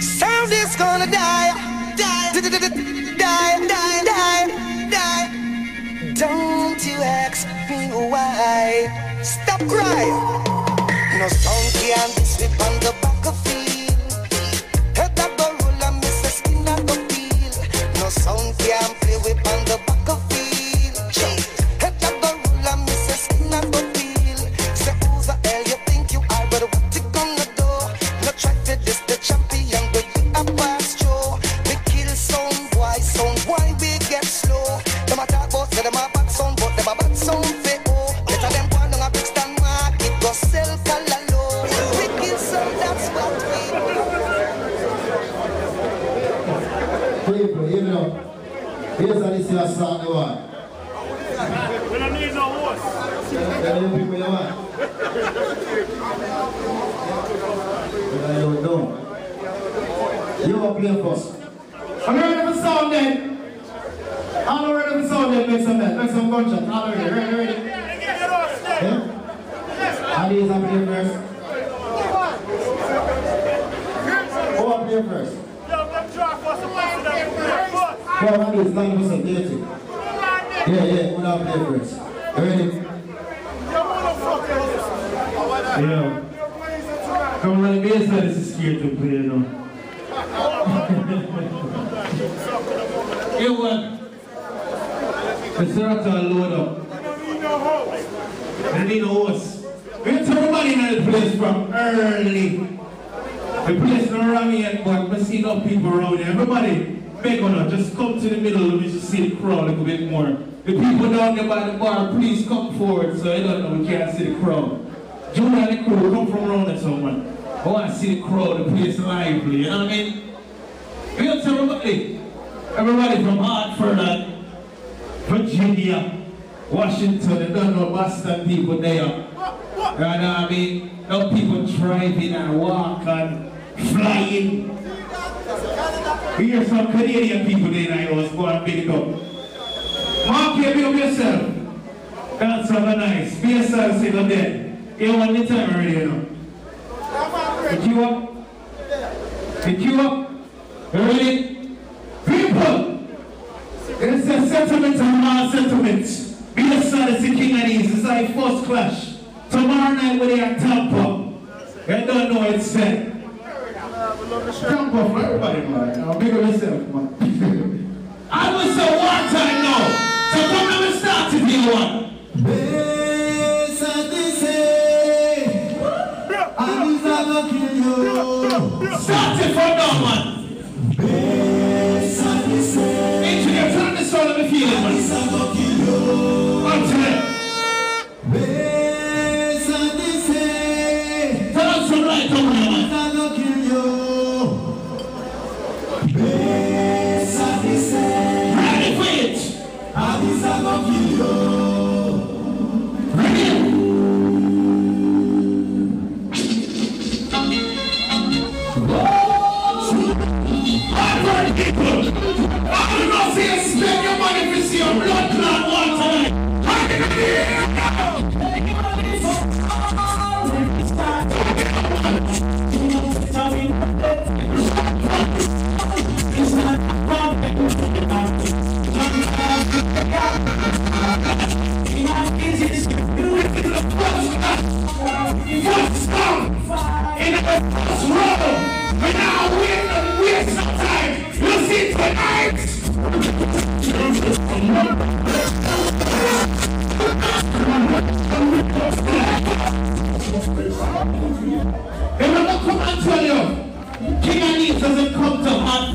Sound is gonna die, die, die, die, die, die, die. Don't you ask me why? Stop crying. No sound can't sleep on the back of field. Head up the roller, miss the skin on the field. No sound can't play with on the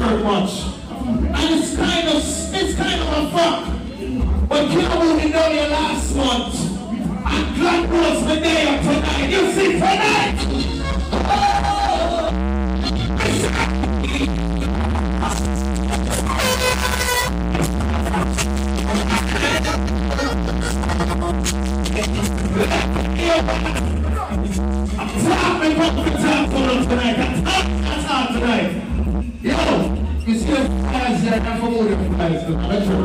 very much. And it's kind of it's kind of a fuck. But you will be done your last month. And God knows the day of tonight. You see tonight. I'm talking about the top for tonight. Thank you.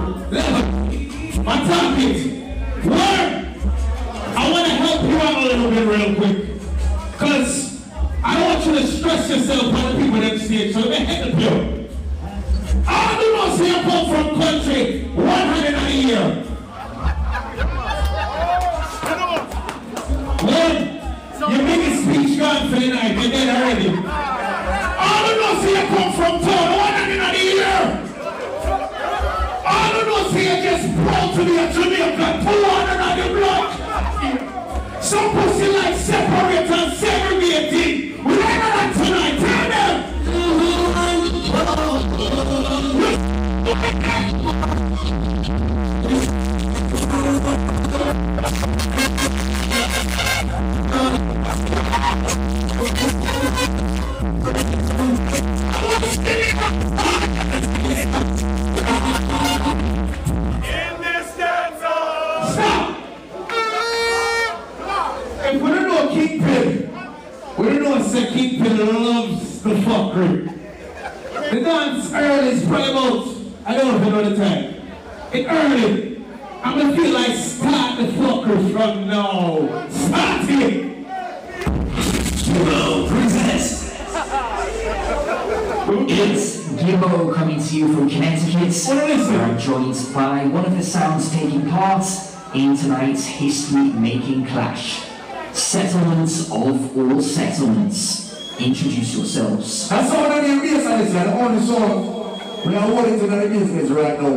Are holding to the business right now.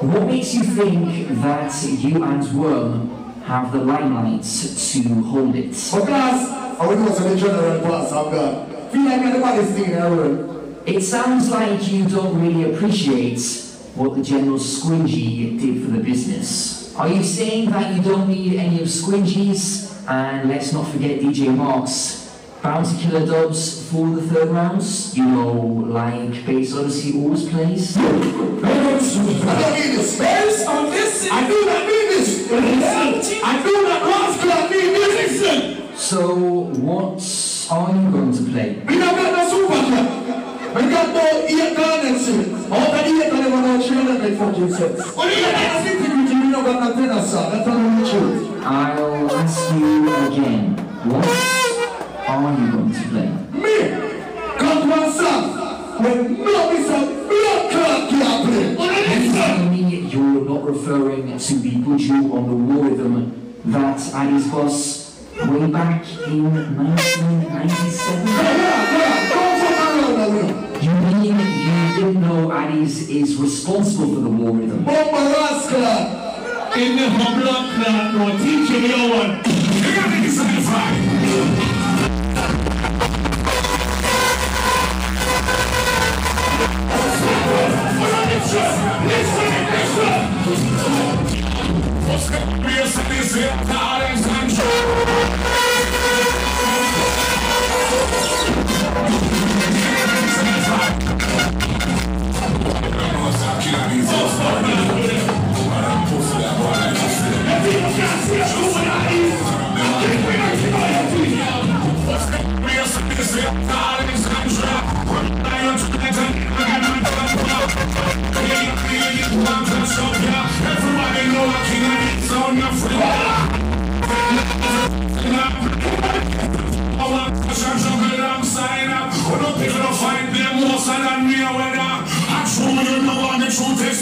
What makes you think that you and Worm have the limelight to hold it? Because I would also the general boss of God. Feel like everybody's singing. It sounds like you don't really appreciate what the General Squingy did for the business. Are you saying that you don't need any of Squingy's? And let's not forget DJ Marks. Bounty Killer dubs for the third rounds. You know, like Bass Odyssey always plays. I don't need this. Bass on this. I do not need this. I do not rascal I need this. Listen. So, what are you going to play? We don't got no super. We got no eight gun. All the eight gun never know three hundred fucking cents. What do you got to you do? We don't got no tenor. That's not the truth. I'll ask you again. What are you going to play? Me, got one song. When no be some blood clot can't play. You Tell me you're not referring to the Buju on the war rhythm that Addies Boss way back in 1997? You mean you didn't know Addies is responsible for the war rhythm? Bomba rascal. In the blood clot, no teacher, you one. Everybody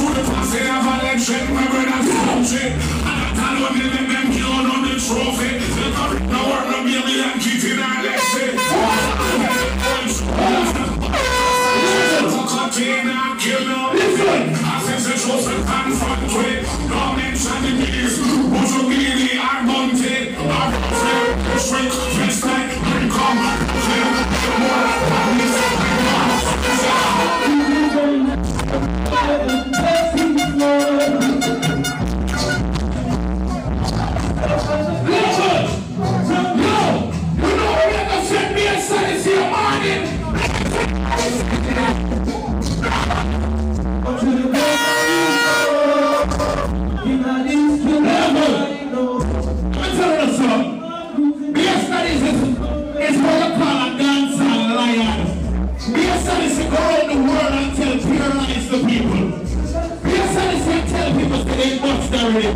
Through the past, they have a legend, my brother's country. And I tell them, they make them kill on the trophy. They got it, no work, no baby, and keep it on, let's say. Fuck up, chain, and kill no. I sense the truth and confront with. No mention the bees. Who's a really are bunted. I'm afraid, shrink, already.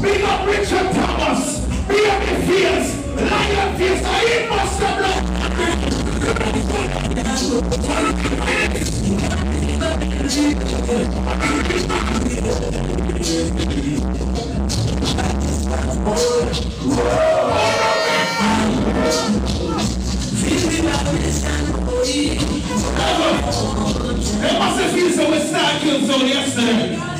Big up Richard Thomas. Big up the Fierce. Lion Fierce. I must have blood. They must have feel so we start kill zone yesterday.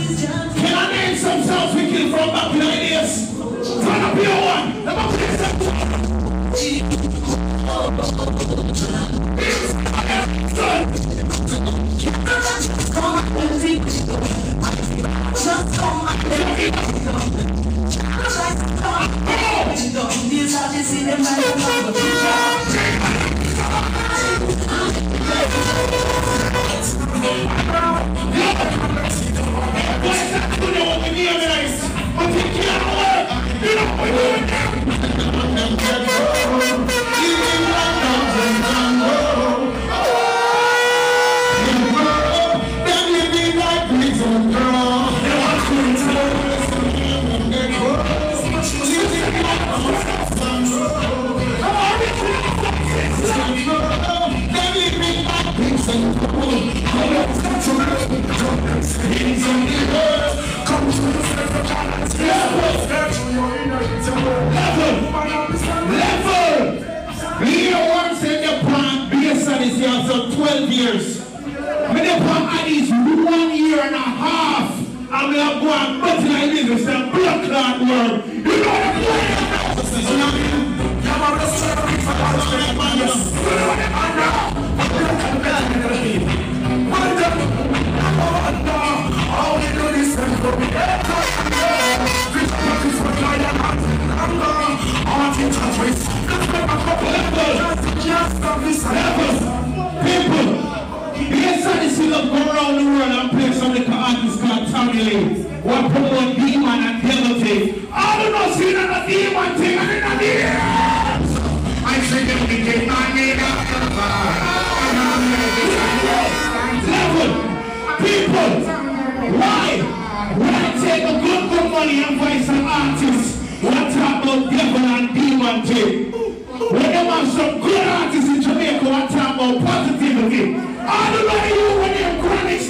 Back the days? Turn up your one. Let me play some. You work. 12 years. Plant at least one year and a half, I'm to go and button my business and blood clot work. You know what I'm People, yes, I see them go around the world and some little artists called Tommy Lee. What promote demon and devil thing. I don't know, see that a demon thing and in a demon. I say them to get my nigga. Level. People, why? Why take a good, good money and buy some artists? What about devil and demon thing? When them have some good artists in Jamaica, what talk about positivity? I don't know you when you're chronic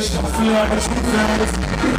fish, I feel like a true face.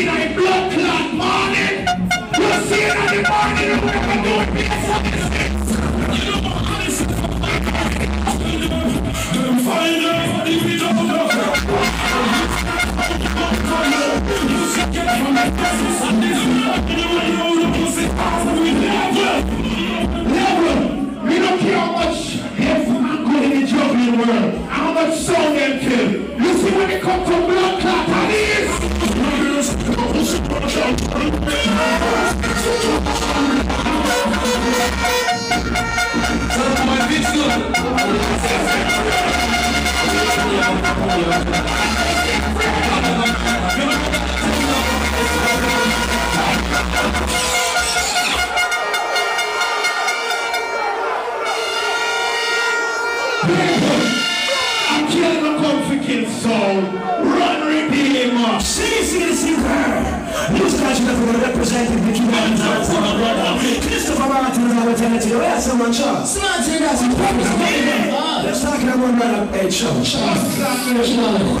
You see that blood clot morning? You see it in the morning and we're doing this. You know, honestly, them find out if you don't know. Level. We don't care how much hip and good in the juggling world, how much sound them kill. You see when it come to Christopher Martin is our. We have someone Charles. Smart that's in purpose. Let's talk about man of Ed Shaw. We got to money.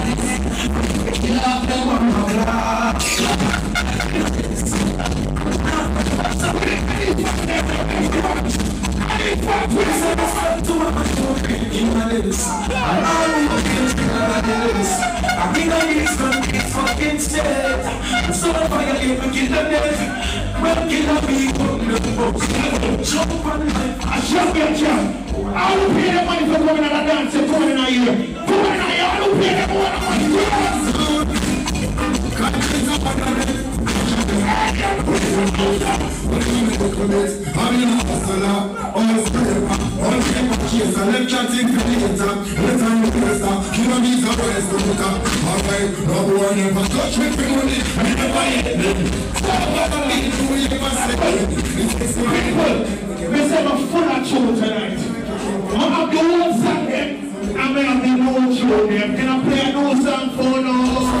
I will pay the money for coming on a dance coming in a year. Coming in a year, I will pay the money. Can I play a new song for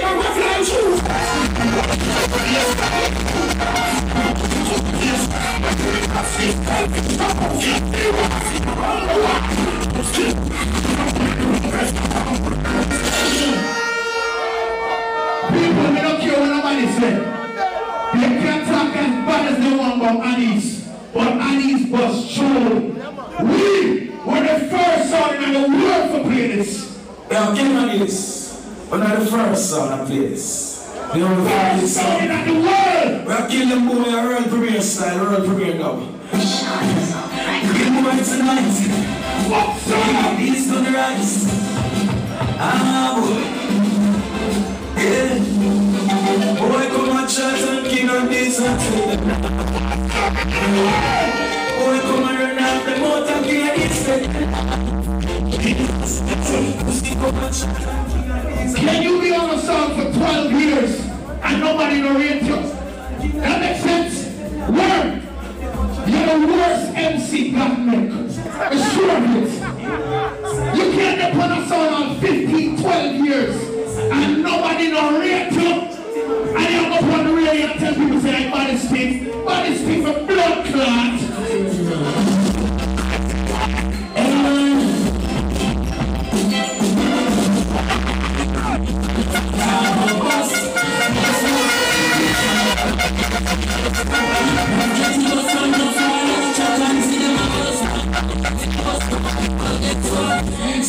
first song I play this. The only first song song. in the world. We are killing them boy a world premiere style, world premiere now. Give me right tonight. What song? On the rise. Ah, boy. Yeah. Boy, come and chat and king on this and On this Can you be on a song for 12 years and nobody narrate you? That makes sense? Word. You're the worst MC God. Assure it. You can't get put a song on 15, 12 years and nobody narrate you. And you go on the radio and tell people say I'm body speak. Body speak for blood clot.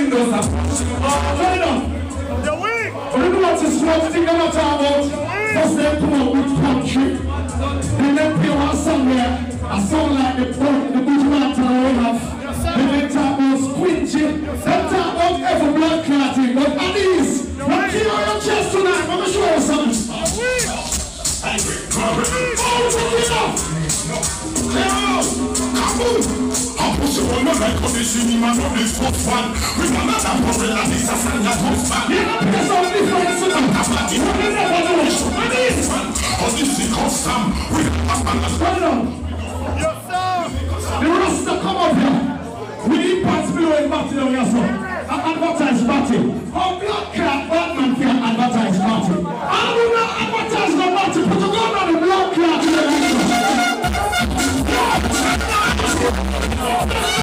nobody knows that. Oh, hold on. The weak. But you know what is one thing I'm talking about? First they come up with country. Then they play one song there. A song like the boat, the good man to the have. Then they talk about squinching. They talk about every blood clotting. But at least, you on your chest tonight, I'm gonna show you something. Oh, check it out. I'm pushing one more like on the cinema, no this sports fan. We got another problem, and this is a sports fan. Yeah, that's all different tonight. I'm You never know. At least. On this is custom. We got Hold on. Yes, sir. The Rasta come up here. We need pants below in batty down here, so. And advertise batty. How black clock Batman can advertise batty. I will not advertise no batty. I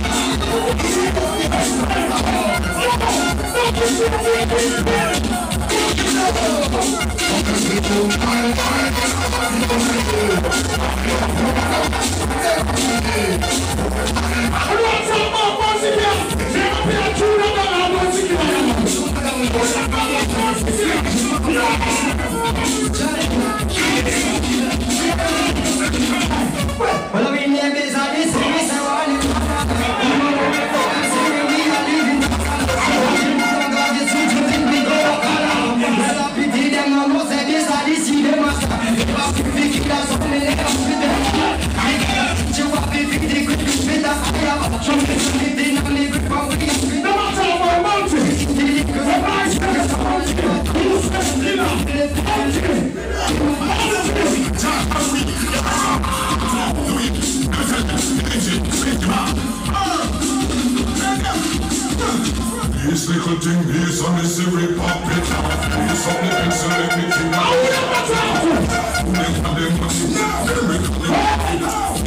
This little thing is unnecessary pop it This up the pencil let me think I will never talk to you. Make them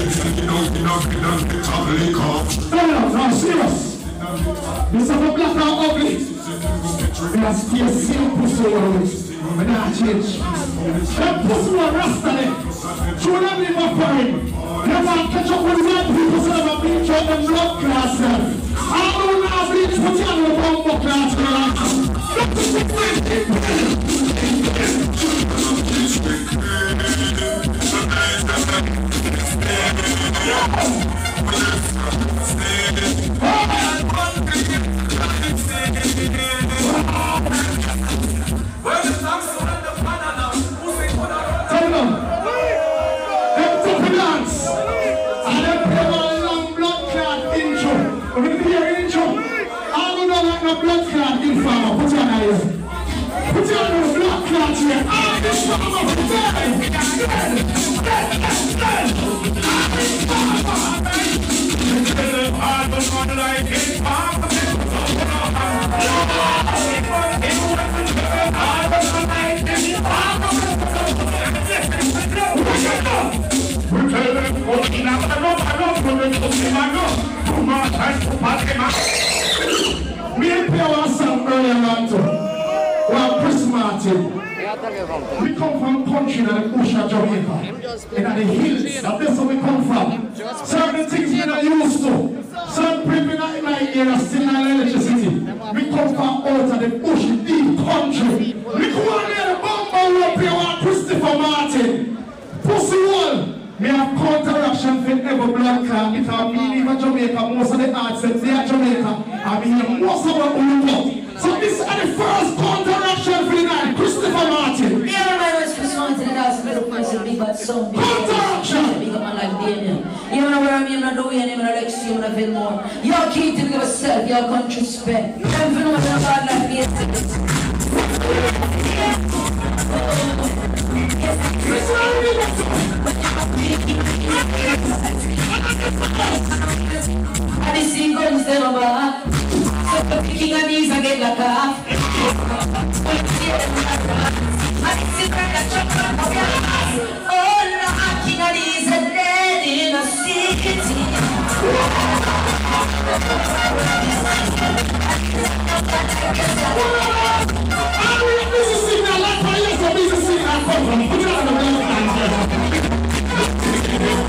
If you know you know you don't get up lick off No, no, no, serious. This is a black and ugly. We are still same pussy world. We not change. That pussy will rasta them. Show them live up for him. They want to catch up with white people so they will bleach out them blood class them. I don't Me and play one song earlier on too. One Chris Martin. We come from country that the bush of Jamaica. In the hills. That's where we come from. Certain things we're not used to. Certain people in my area still not electricity. We come from out of the bush, deep country. We come on here, the bumper up here, one Christopher Martin. Pussy wall. Me have counteraction for every blood clot. If I mean even Jamaica, most of the arts they are Jamaica. I mean most of them Ulupo. So this is the first counteraction for the night. Christopher Martin. Yeah, my respect on to the dance, little big bad song, big Counteraction. big up man like Daniel. You know where I'm in, I do you, and I'm next to you, and I feel more. Y'all keep to yourself, y'all country respect. Them for know what I'm bad like this. And the sea guns them over. So the king of these I get like a king of these are in a city. I mean, this is singing. I like my ears to be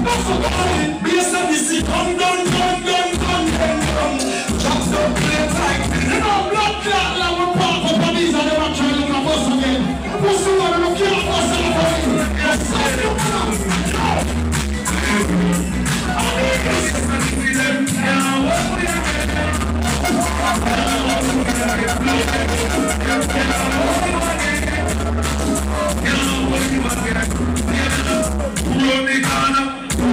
here. I'm gonna be a CT artist. You know, I don't know. Watch out.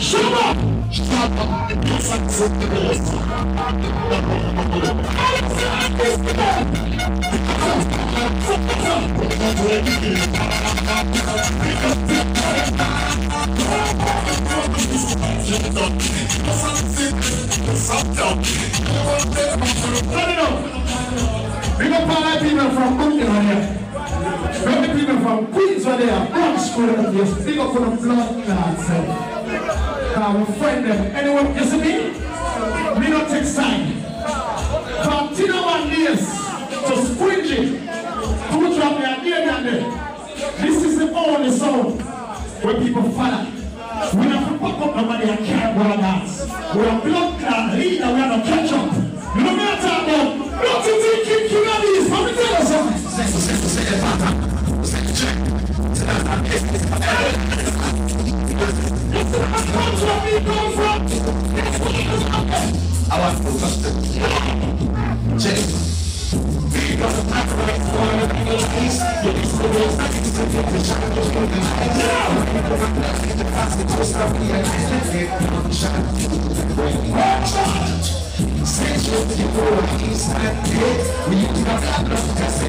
Shut up! Shut up! School. Yes, big up for the blood clots. Uh, we friend them. Anyone, you see me? Me not take sign. Tina one years to Squingy. Who drop me and me and there. This is the only song where people follow. We don't have to pop up nobody and go and dance. We are blood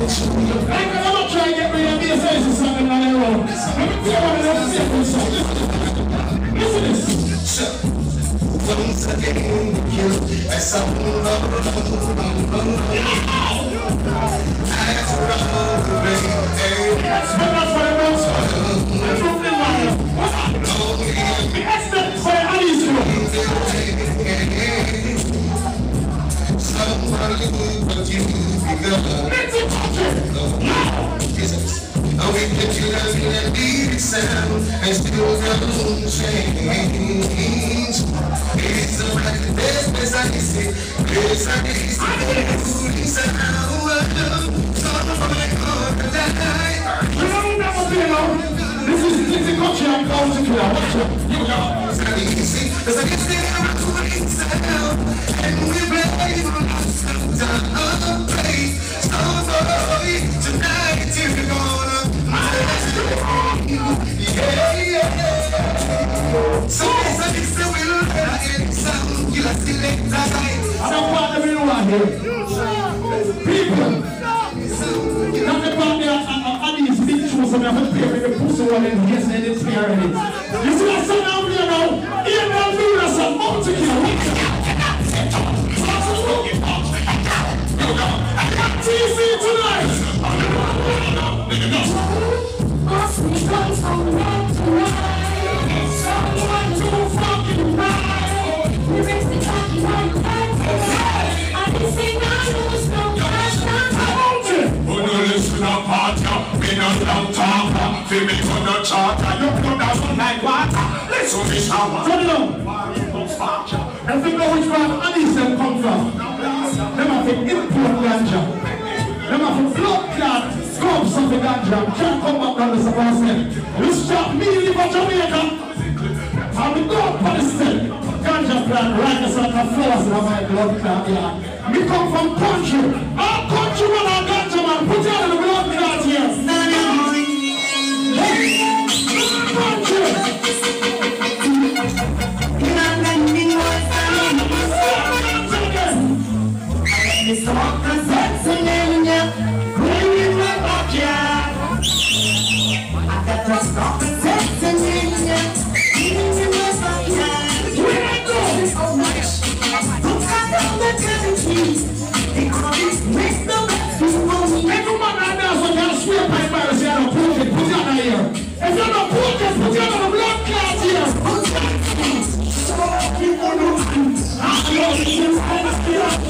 I'm gonna try and get rid of me say something on the road. Let me tell you what I'm saying. Listen Listen to this. That's You people. Now, the problem is, I'm adding speech to some of the people in the pussy wall and and it's here and it's. shorter. Your production like water. Let's on the shower. Turn it on. Every know which one Anisem come from. Them have to import ganja. Them have to flood that scopes of the ganja. Can't come back on the supply step. This chap me live in Jamaica. I'm the not person. Ganja plant right as like a flowers in my blood clot, yeah. Me come from country. Our country when our ganja man put you in the blood clot, yes.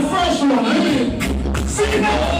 the first one. Eh? Amen. Sing it out.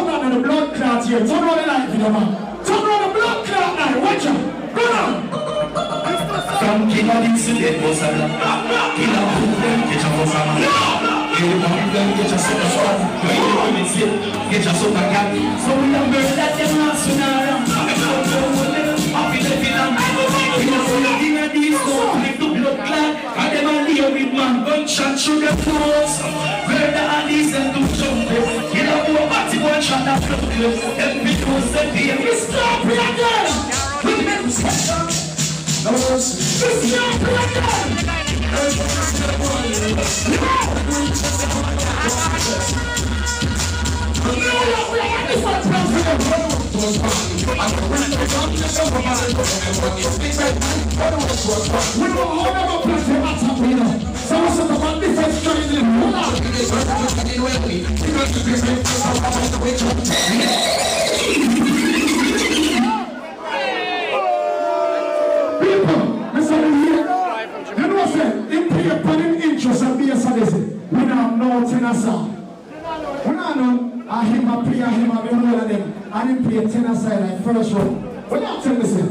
Here, put your gun on in the blood clot here. Turn on the light, video man. Turn on the blood clot now. Watch out. Go on. From King of Dixon, it was a lot. King get your on King of Brooklyn, get your super squad. When you come in slip, get your super cat. So we have murdered that them last scenario. I'm a blood clot, one little, happy the villain. Have full of Disco, make the blood clot. And them a lay with man, gunshot through the clothes. Murder and these and do jump. You know, go back to one shot and flow close. The pain, we stop it again. We of attack, you know. A. People, listen. You know what in interest and be a. We song. We know. I hear my play, I hear my be one of them. I didn't play side like first row. We don't tell listen.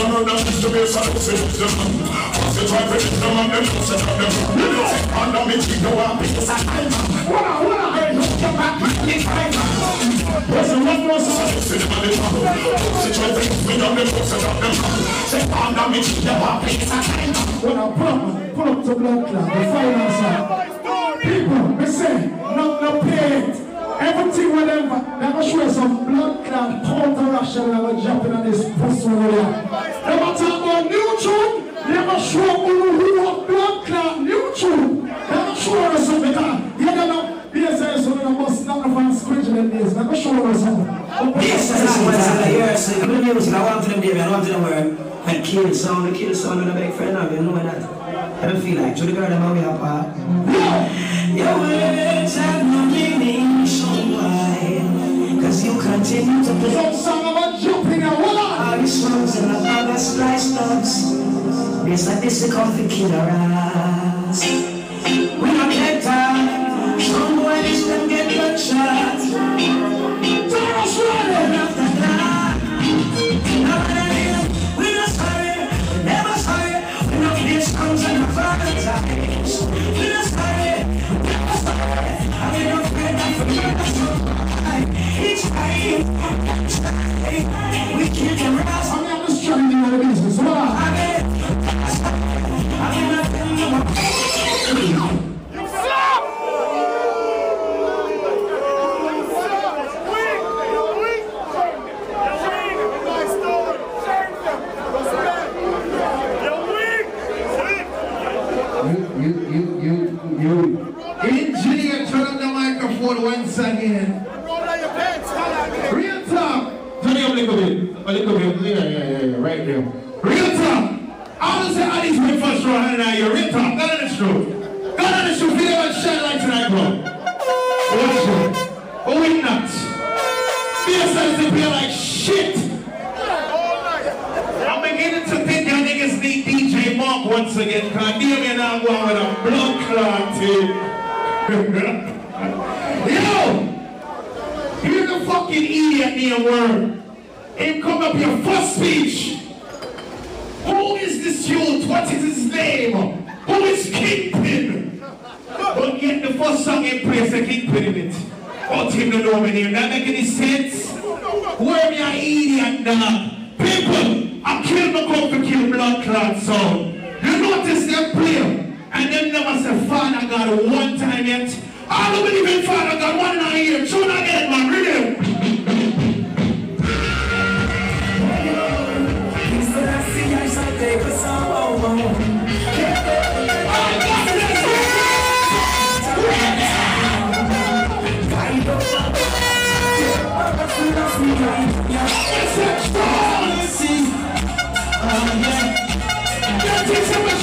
It's and them? You know, I'm not making no one because I'm What I, what I heard, look at my money, I'm There's more and it's the them and set up I'm I'm to clot, the. People. Everything with them, show you some blood clot counter action and jumping on this pussy. They're talk about tune, they're show you who have blood clot tune. They're show something because you know, BSS, so they must not fun squidging in this. They're show something. Yes, that's what I'm saying. Yes, I'm gonna be music. I want them, baby. I want them where I kill sound, kill sound, and I beg friend of you know that. I don't feel like to the girl we are apart. Your words have no meaning, so why? Cause you continue to play. The other slice dogs. This like they come to where me are idiot. People, I kill my come to kill blood clot sound. You notice them play, and them never say Father God one time yet. I don't believe in Father God one and a year. Tune again, man, read him. Thank you. so much.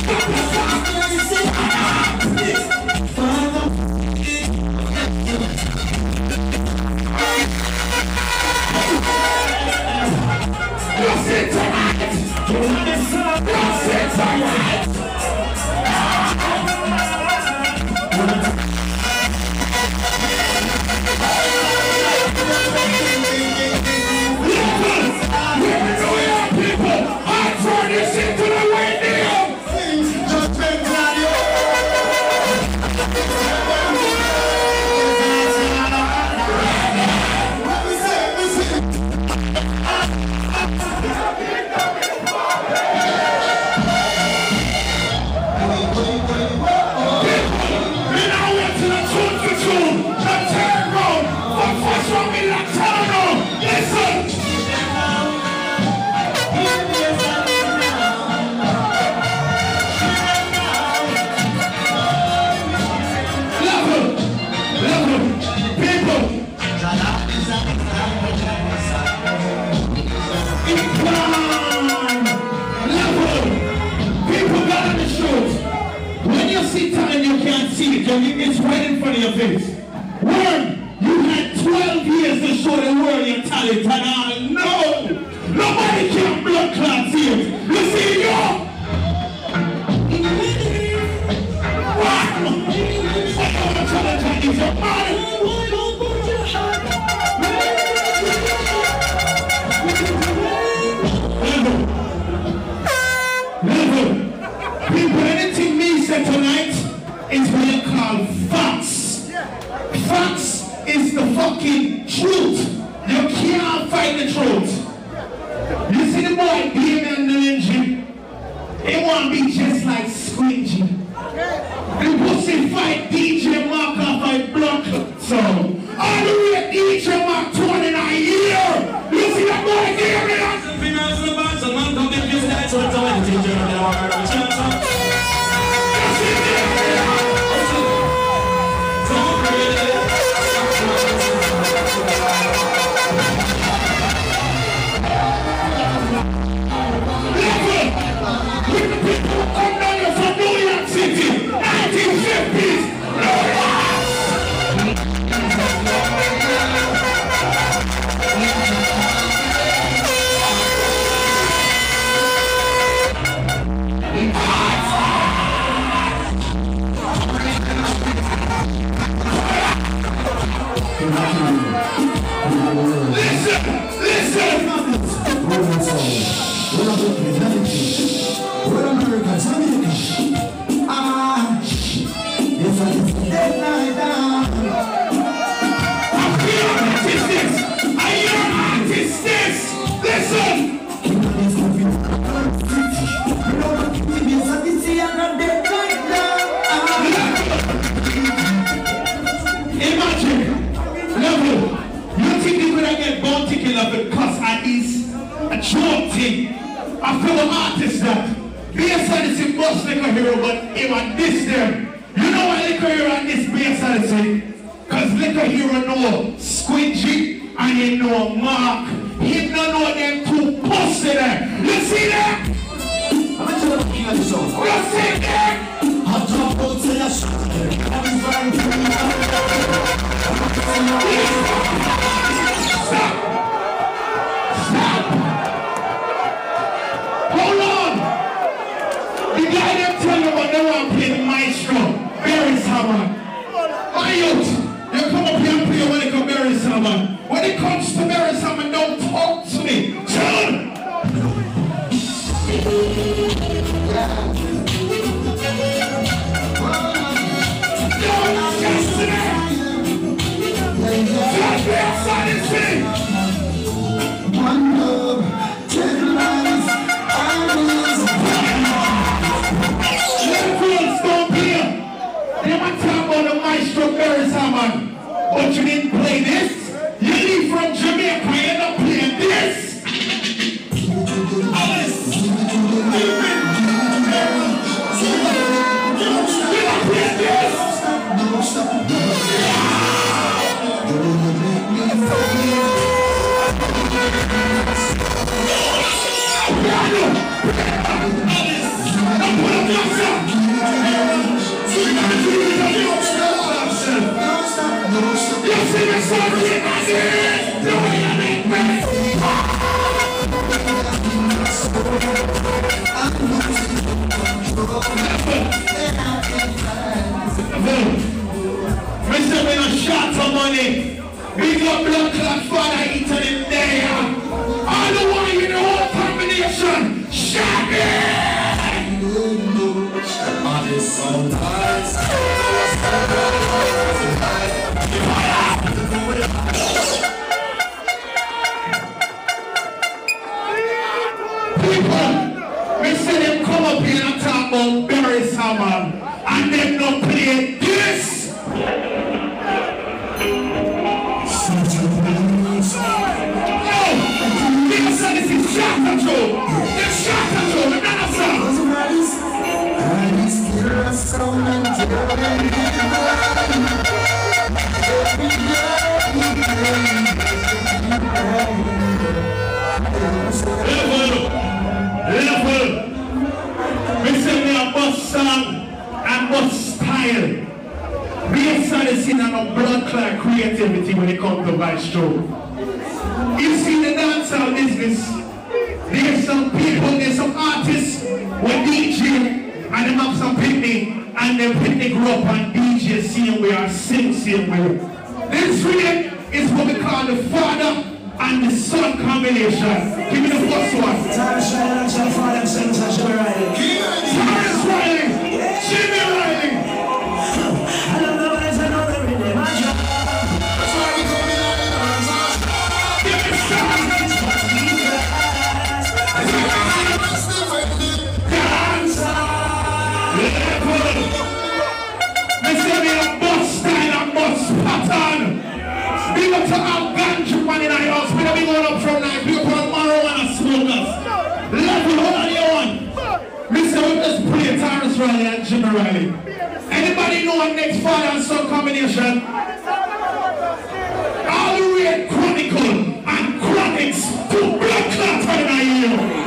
Creativity when it comes to Show. You see the dancehall business. There's some people, there's some artists when DJ and them have some picnic and them picnic grew up on DJ same way or sing same way. This really is what we call the father and the son combination. Give me the first one. Time shining on your father and son, your right. Tarrus Me up from marijuana smokers. Level hold on your one. Me say we play Tarrus Riley and Jimmy Riley. Anybody know what next father and son combination? All the way Chronicle and Chronixx to in our ear.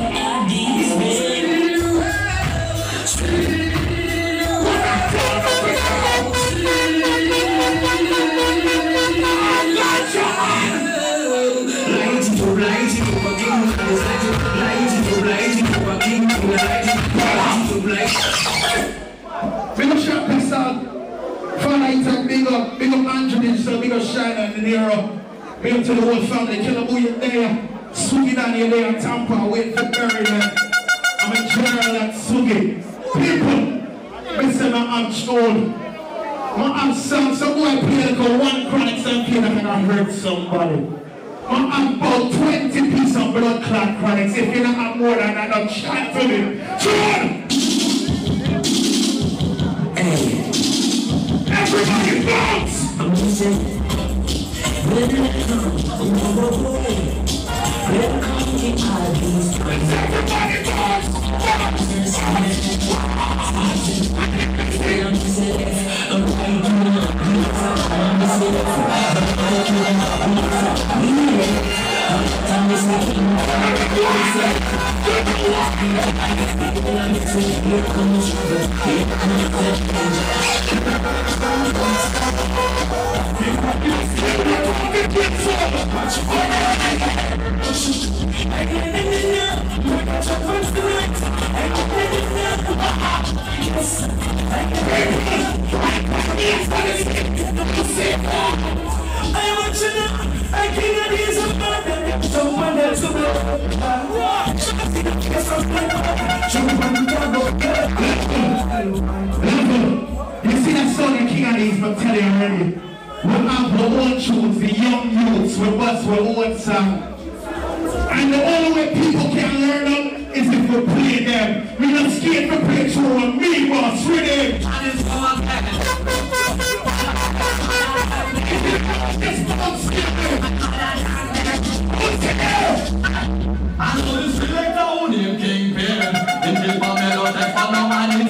Shine and. Big to the whole family, there. Swoogie down here there Tampa, waiting for. I'm a general at Swoogie. People, listen, I'm old. I'm some, some boy play like a one chronic some and I hurt somebody. I'm about 20 pieces of blood clot chronics. If you don't have more than that, don't chat to me. John! Hey, Everybody bounce! I'm. Welcome, welcome to all tunes, the young youths, we bust our own song. And the only way people can learn is if we play them. We not scared through and me boss ready. I know this selector who name Kingpin. In the Pamela, that for no man in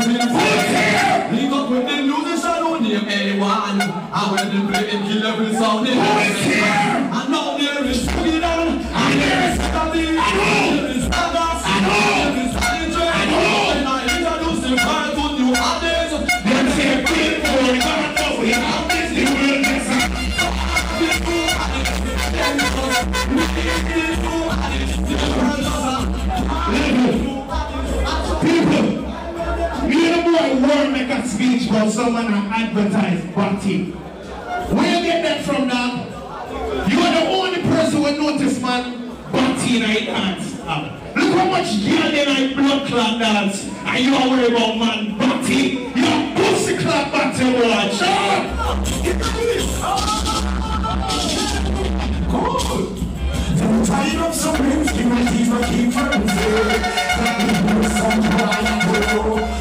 Link up with the musician who name A1. And when they play in kill every sound in And a about someone and advertise Bati. Where you get that from now? You are the only person who notice man Bati in a dance. Look how much girl in a blood clot dance. And you are worried about man Bati. You are pussy clot boy. Shut up. I'm tired of some rings, you might keep my keep friends. Let me know some blind girl.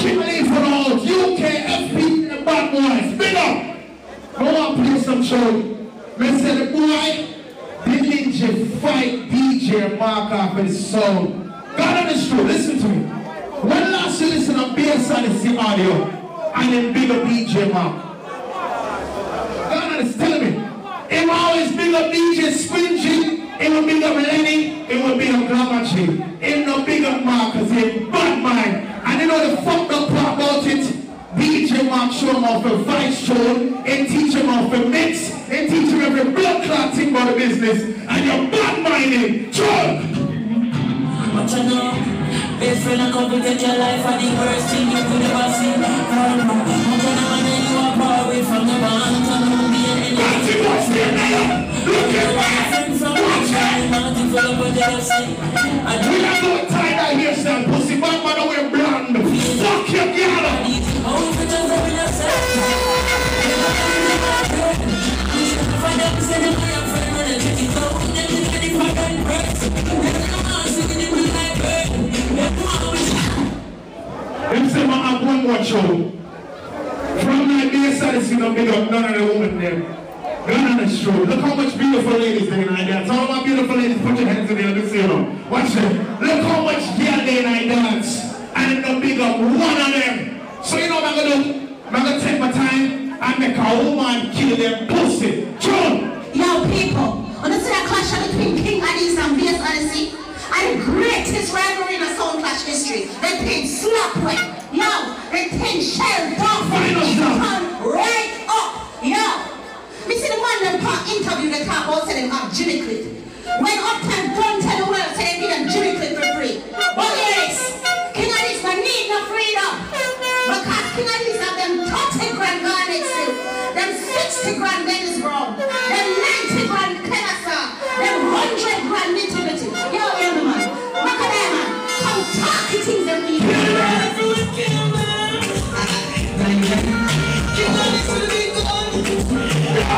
It for all. UK, FP, the bad boys. Big up. Want to play some show. Say the boy, the ninja fight DJ Mark off his soul. God on the street, listen to me. When last you listen on bass and the audio, and then big up DJ Mark. God is telling me, it will always big up DJ Squingy, it will big up Lenny, it will big up Glamachi. It no big up Mark, cause he bad mind. And you know the fucked up part about it? DJ Mark show him off a vice and teach him off a mix, and teach him every blood clot thing about the business, and you're bad minded. Drunk! What you know? Best friend and couple take your life and the worst thing you could ever see. Right now, I'm gonna you are away from the band. Party boys, stand there! Look at me! I We are going tie that hairstyle, pussy. Bad man, wear blonde. Fuck your I I Them say, man, have one more show. From my base, I see no big up none of the women there. God is true. Look how much beautiful ladies they like dance. All my beautiful ladies, put your hands in the air. See them. Watch it. Look how much girl they like dance. And the big up one of them. So you know what I'm going to do? I'm going to take my time and make a woman kill them pussy. True. Yo, people. Understand that clash between King Addies and Bass Odyssey? And the greatest rivalry in a sound clash history. They paint slap with. Yo, they paint shell dog. Right up. Yo. Me see the man them talk interview, they talk about say them have Jimmy Cliff. When Uptown don't tell the world say they give them Jimmy Cliff for free. But yes, King Addies man need no freedom. Because King Addies have them 30 grand garnets, silk, them 60 grand Dennis Brown, them 90 grand Kennesaw, them 100 grand Nitty Gritty. Yo, yo, man, look at that man. Come talk it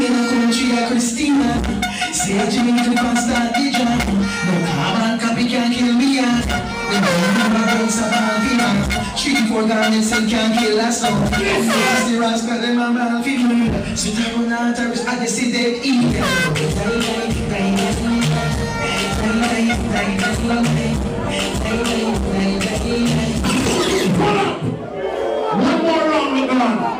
pena coincida Cristina Siete mentre pasta digià Non avrà capito anche il mio Nemmeno una danza palpina Ci ricorda nel senso anche la sto Si raspa le mamma al film Su di un'altra a decidere il One more round, McDonald.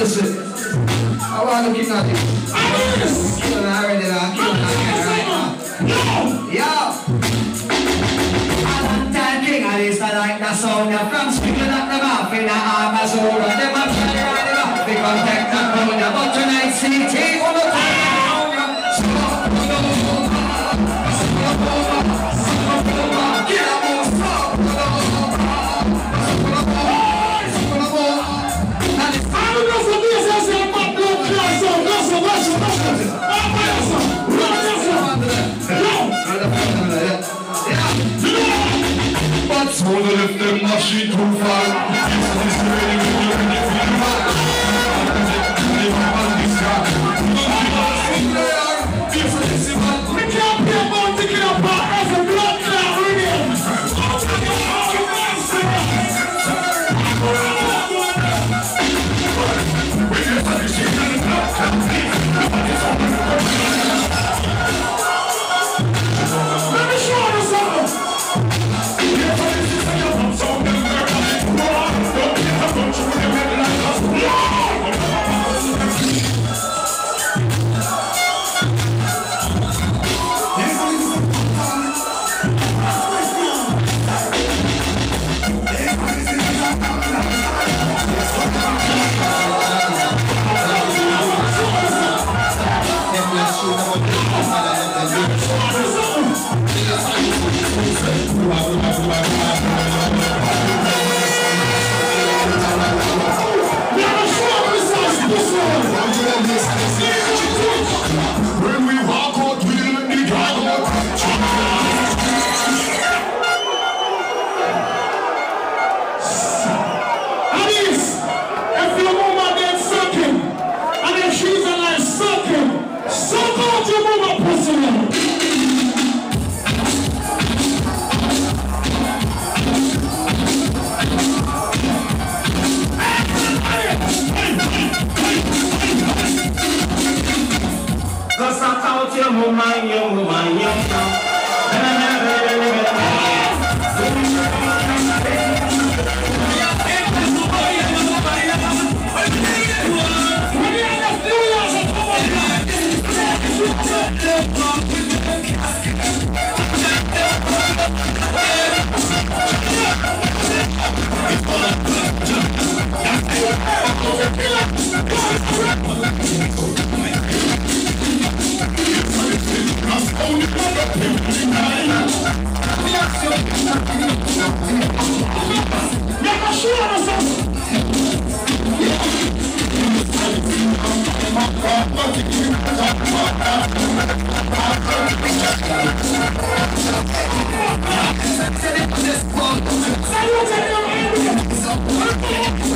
listen. I want to keep nothing. I already laughed. Salute!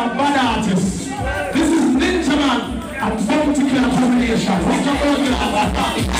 clot bad artists. This is Ninja Man Bounty Clan Combination. For the The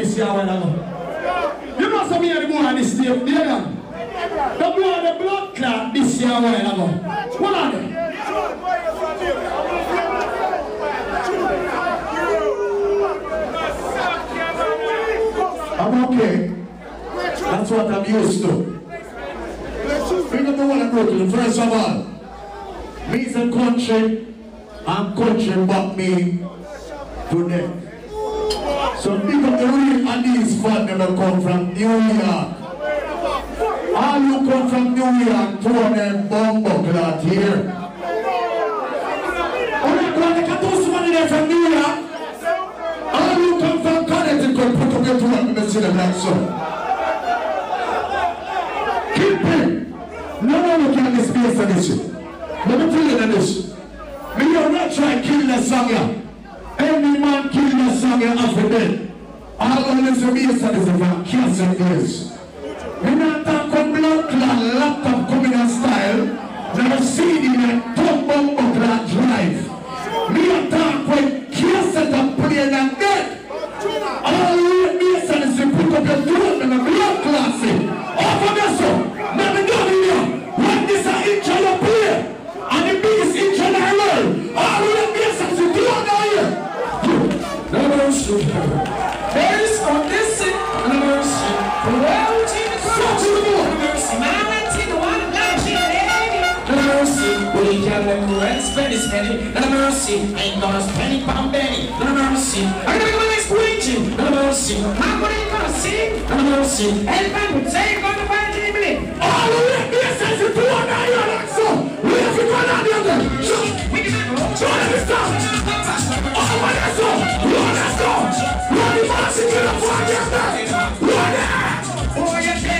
you on, know some of the boy the this year, Damian. The boy, the blood clot this year when I go. Hold on. I'm okay. That's what I'm used to. Bring up the one in Brooklyn, first of all. Me's a country, and country but me today. So big up the real and these fans never come from New York. All you come from New York, two of them bumbo clot here. Alright, go on, I can do somebody there from New York. All you come from Connecticut, put up your two and let me see them like so. Keep it. No one will can displace this shit. Let me tell you this. Me you not try to kill the song here. Any man kill the song here after dead. All always the base of this from cancer is. Me not talk about blood clot laptop in style. Now CD and top bumbo clot drive. Me a talk with cassette and plane and dead. All the base of this put up your throat and a blood thing. Over there so. Now me done in here. When this a inch of your play. And the biggest inch of the world. All the base of the throat down here. Never shoot her. this penny, no mercy. I ain't gonna spend it on Benny, no mercy. I'm gonna make my preaching, no mercy. How could gonna sing, no mercy. And man would say, go to find Jimmy. All the way, yes, I should do on that, you're so. We have to go down the other. Join us, stop. Oh, my God, so. Run, let's go. Run, the march into the podcast. Run, that. Oh, yeah,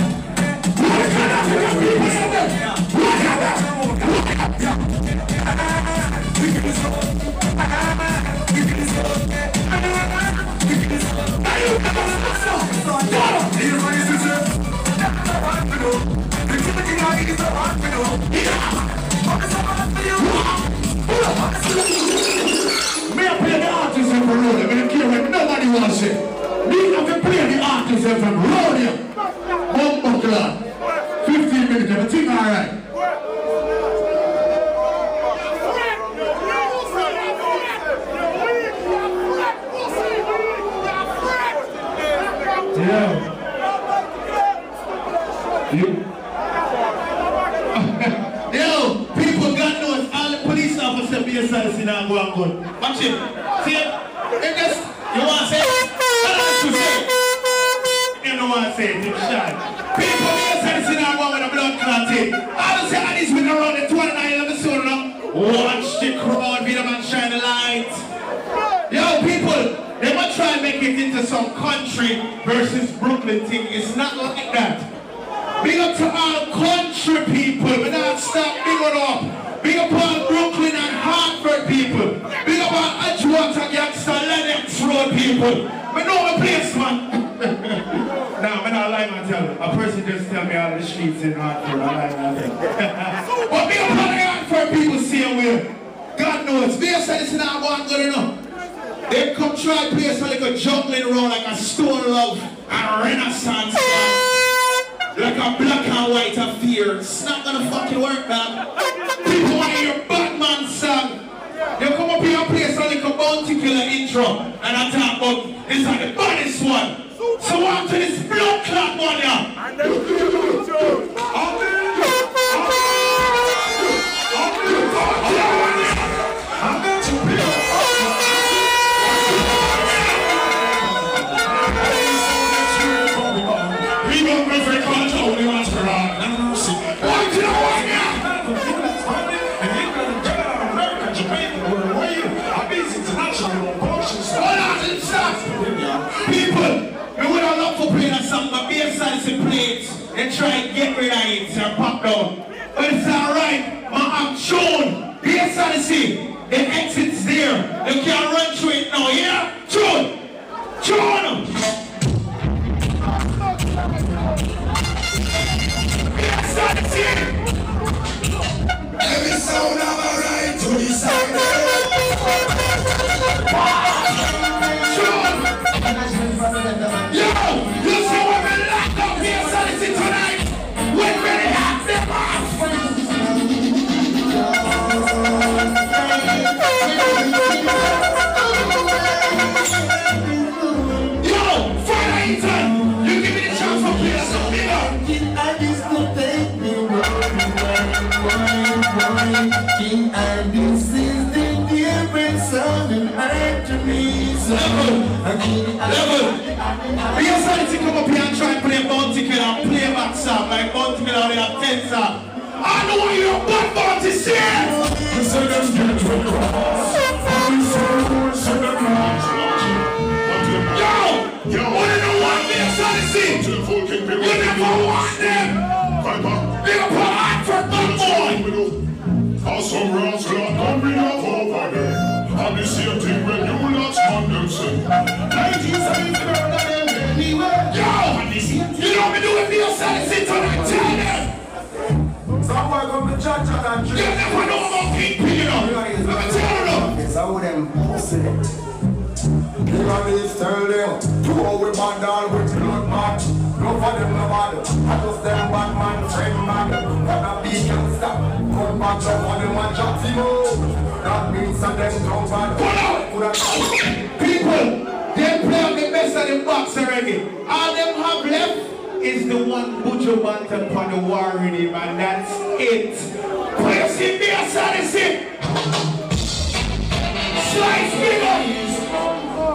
Nobody wants it. We I've been playing the artists from Rodia. Bumbo Clan. Here's WTMRA. Yeah. You. Yo, people got notes. All the police officers be a citizen and go and gun. Watch it. See it? It just in. All the this been around the 29 episode now. Watch the crowd, be the man shine the light. Yo, people, they might try and make it into some country versus Brooklyn thing. It's not like that. Big up to our country people. We don't stop big on up. Big up all Brooklyn and Hartford people. Big up all Edgewater, Gangster, Lennox Road people. We know the place, man. Nah, I'm not lying, man. Tell you. A person just tell me all the streets in Hartford. I lie, man. but big up the Hartford people same way. God knows. A said it's not one good enough. They come try play some like a juggling around like a stone love and renaissance song. Like a black and white affair. It's not gonna fucking work, man. People want to hear Batman song. You come up here and play some like a bounty killer intro. And I talk about this is like the baddest one. So to this blood clot one, yeah. But be to and try and get rid of it and pop down. But it's alright, my I'm. Be excited to see. The exit's there. You can't run through it now, yeah? June! Be excited to see. Every sound of a right to the side. Level. We are starting to come up here and try and play Bounty Killer and play back song like Killer only have 10 songs. I know what you're bad Bounty saying. So them get to cross So them cross Yo! Yo! What do you want me to see? You never want them! A heart for bad boy! Some rats got coming up over there And the same thing when you lots on them say 1970 murder them anyway Yo! You know me do it for yourself, sit on and tell them! Somewhere come the judge and You never know about people, you know! Let me tell you! It's how them pussy. King of this tell them To how we bundle with blood match No for them no bad I just them bad man friend man Wanna be gangsta. Come back up on them and chat him That means that them don't bad People, they play on the best of the box already. All them have left is the one Buju Banton on the war rhythm, and that's it. Place in there, Sanity! Slice bigger!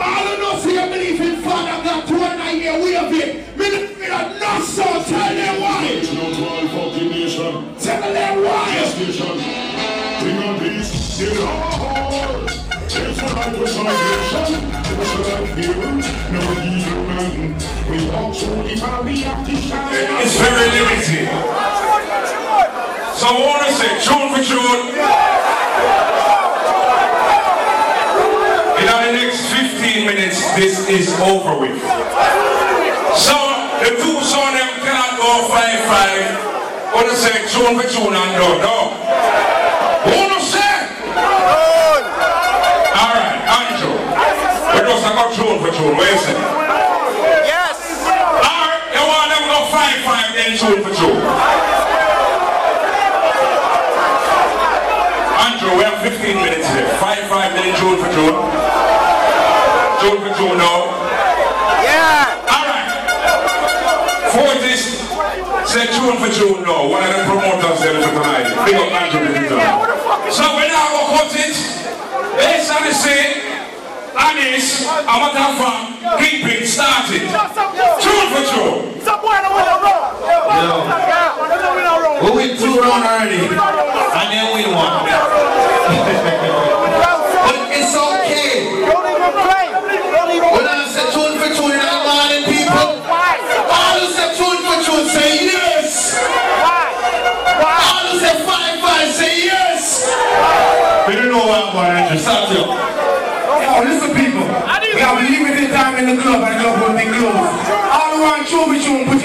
All of us here believe in Father God, two and a year, we have it. Me the not so, tell them why. No to all fucking nation Tell them why. Station King of peace in all It's what I was salvation It's what I feel No evil man We walk through the valley of the shadow It's very limited. So I want to say, tune for tune. In the next 15 minutes, this is over with. So the two son them cannot go 5-5. Want to say tune for tune and done, no. Who no say? Alright, Andrew. We just a go tune for tune. What you say? Yes. Alright, you want them go five five then tune for tune. Andrew, we have 15 minutes here. Five five then tune for tune. Tune now. Yeah. Alright. Fortis say tune for now. One of the promoters there tonight. Big up Andrew. So we now go cut it. Based on the say, Anis, a matter of fact, Kingpin started. Tune for tune.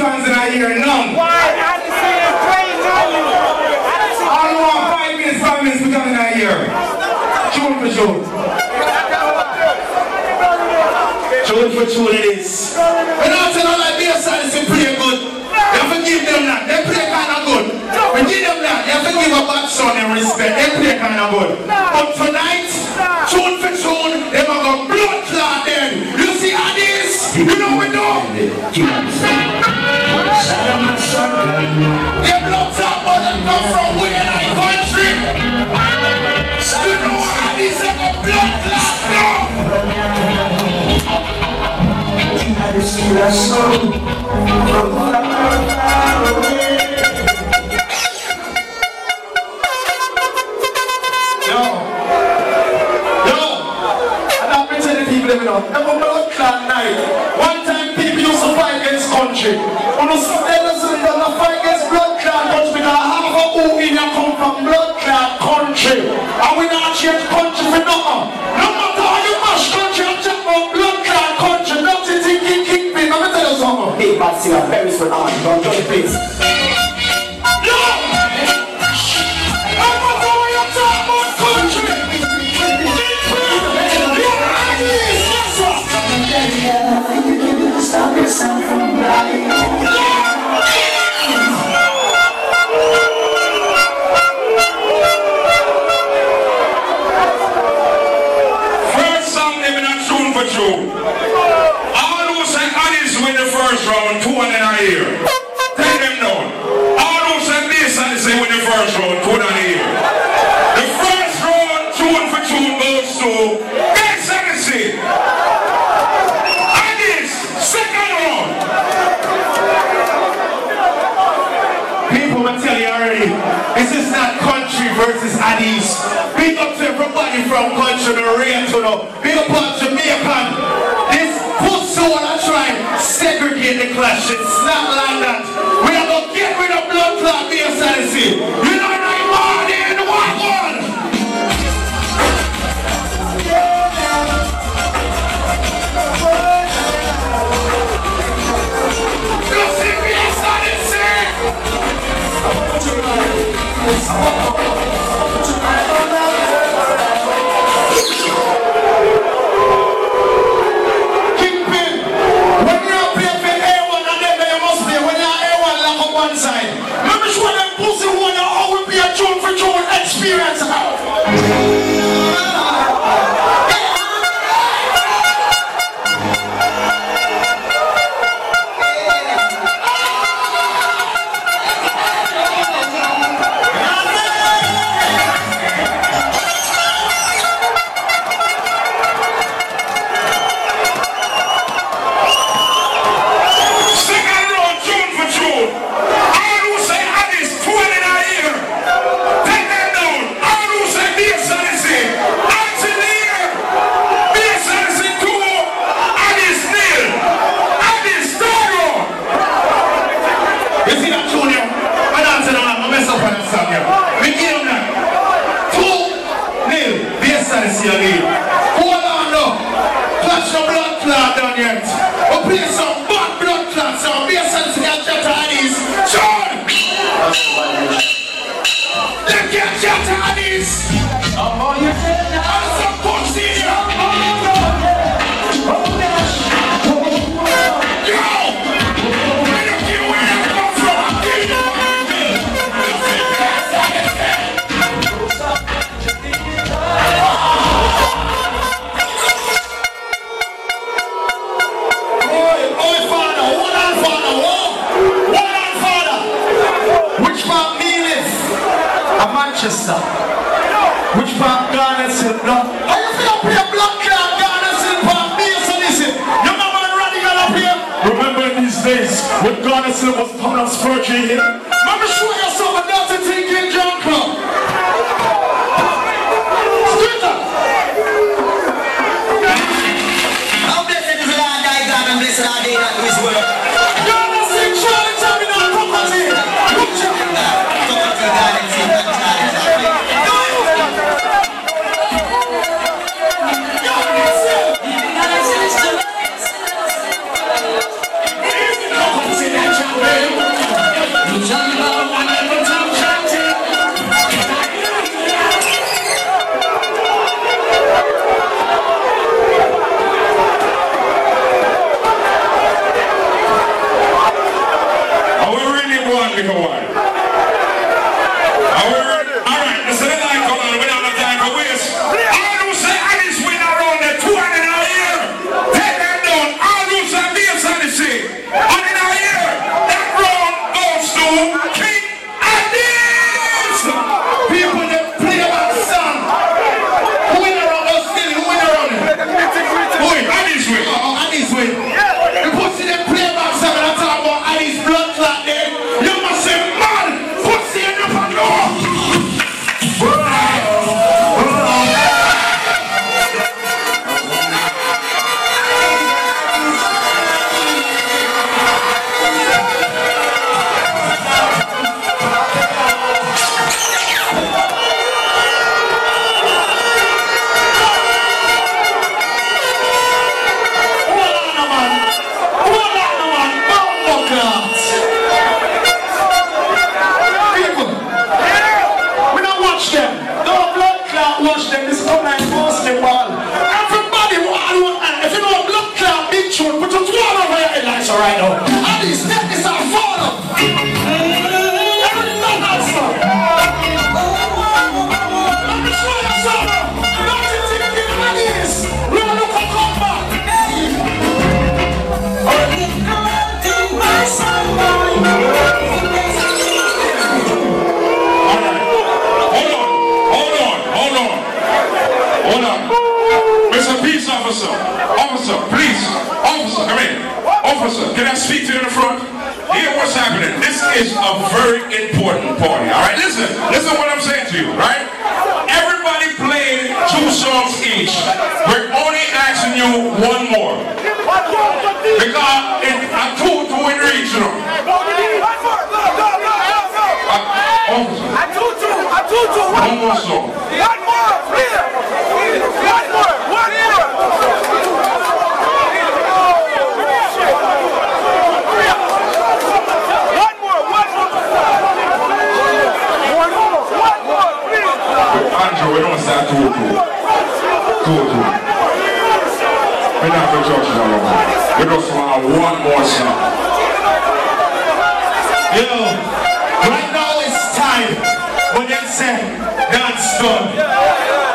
Me tune, put your hands in our ear. None. Why? I didn't see it playing now. I didn't see All who want five minutes, five minutes, put your hands in our ear. Tune for tune. Tune for tune it is. When I tell them like this, I say pretty good. You have to give them that. They play kind of good. We give them that. You have to give a bad son and respect. They play kind of good. But tonight, tune for tune, they're going go blood clot then. You see how this? You know we do. They clot, but they come from where I country. You know how this? Go blood clot now. Yo. Yo. I'm not pretending people let me know. Have a blood clot night. One time people used to fight against country. Not fight against blood clot of who in here come from blood clot country. And we not change country for nothing. No matter how you mash country, you talk about blood clot country. Nothing thinking kingpin. Let me tell you something. Big bad singer, very now. Don't judge please. Addies. Big up to everybody from country to the big up on Jamaican. This pussy wanna try segregate the clash. It's not like that. We are gonna get rid of blood clot know what one? You see BSNC? Kingpin, experience. You something. Don't you think you know this? Look, look, come back. Hold on, hold on, hold on, hold on. Peace officer, please, officer, come in. Officer, can I speak to you in the front? Hear what's happening. This is a very important party. All right, listen, listen what I'm saying to you, right? Everybody played two songs each. We're only asking you one more. Because it, a two to win reach, you know. Uh, officer, one more song. Andrew, we don't start two two. Two two. We're not for church no more. We just want one more song. Yo, right now it's time. When they say that's done,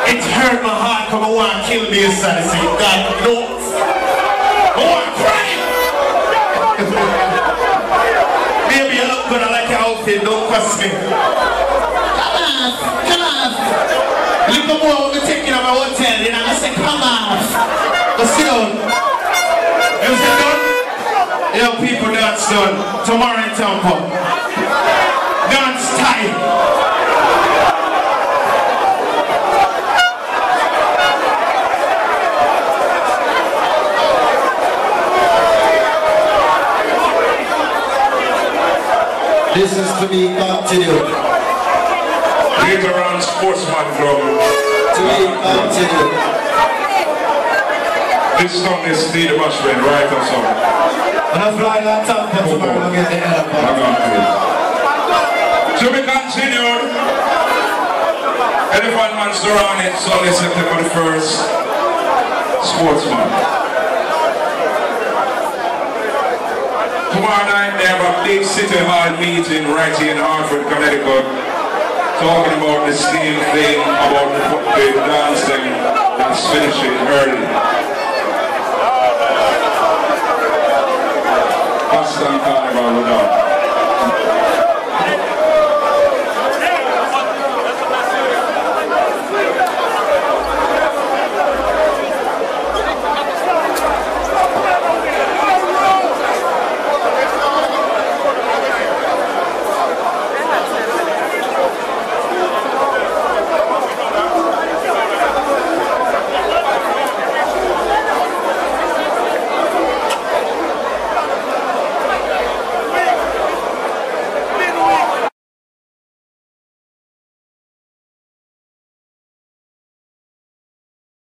it hurt my heart come I want to kill me inside. Say, God knows. I want to cry. Baby, you look good. I like your outfit. Don't question me. Come on, come on. Little more when we take you to my hotel, and to say, come on. Go sit down. You sit down? Yo, people, dance done. Tomorrow in come. Dance time. This is to be continued. On, Sportsman Club. To be continued. This song is Steve Bushman, right or something? When I fly that top, that's where I'm going to get the To be continued. Elephant Monster on it, Sunday, September the 1st. Sportsman. Tomorrow night they have a big city hall meeting right here in Hartford, Connecticut. Talking about the same thing about the, dancing that's finishing early. Boston Carnival with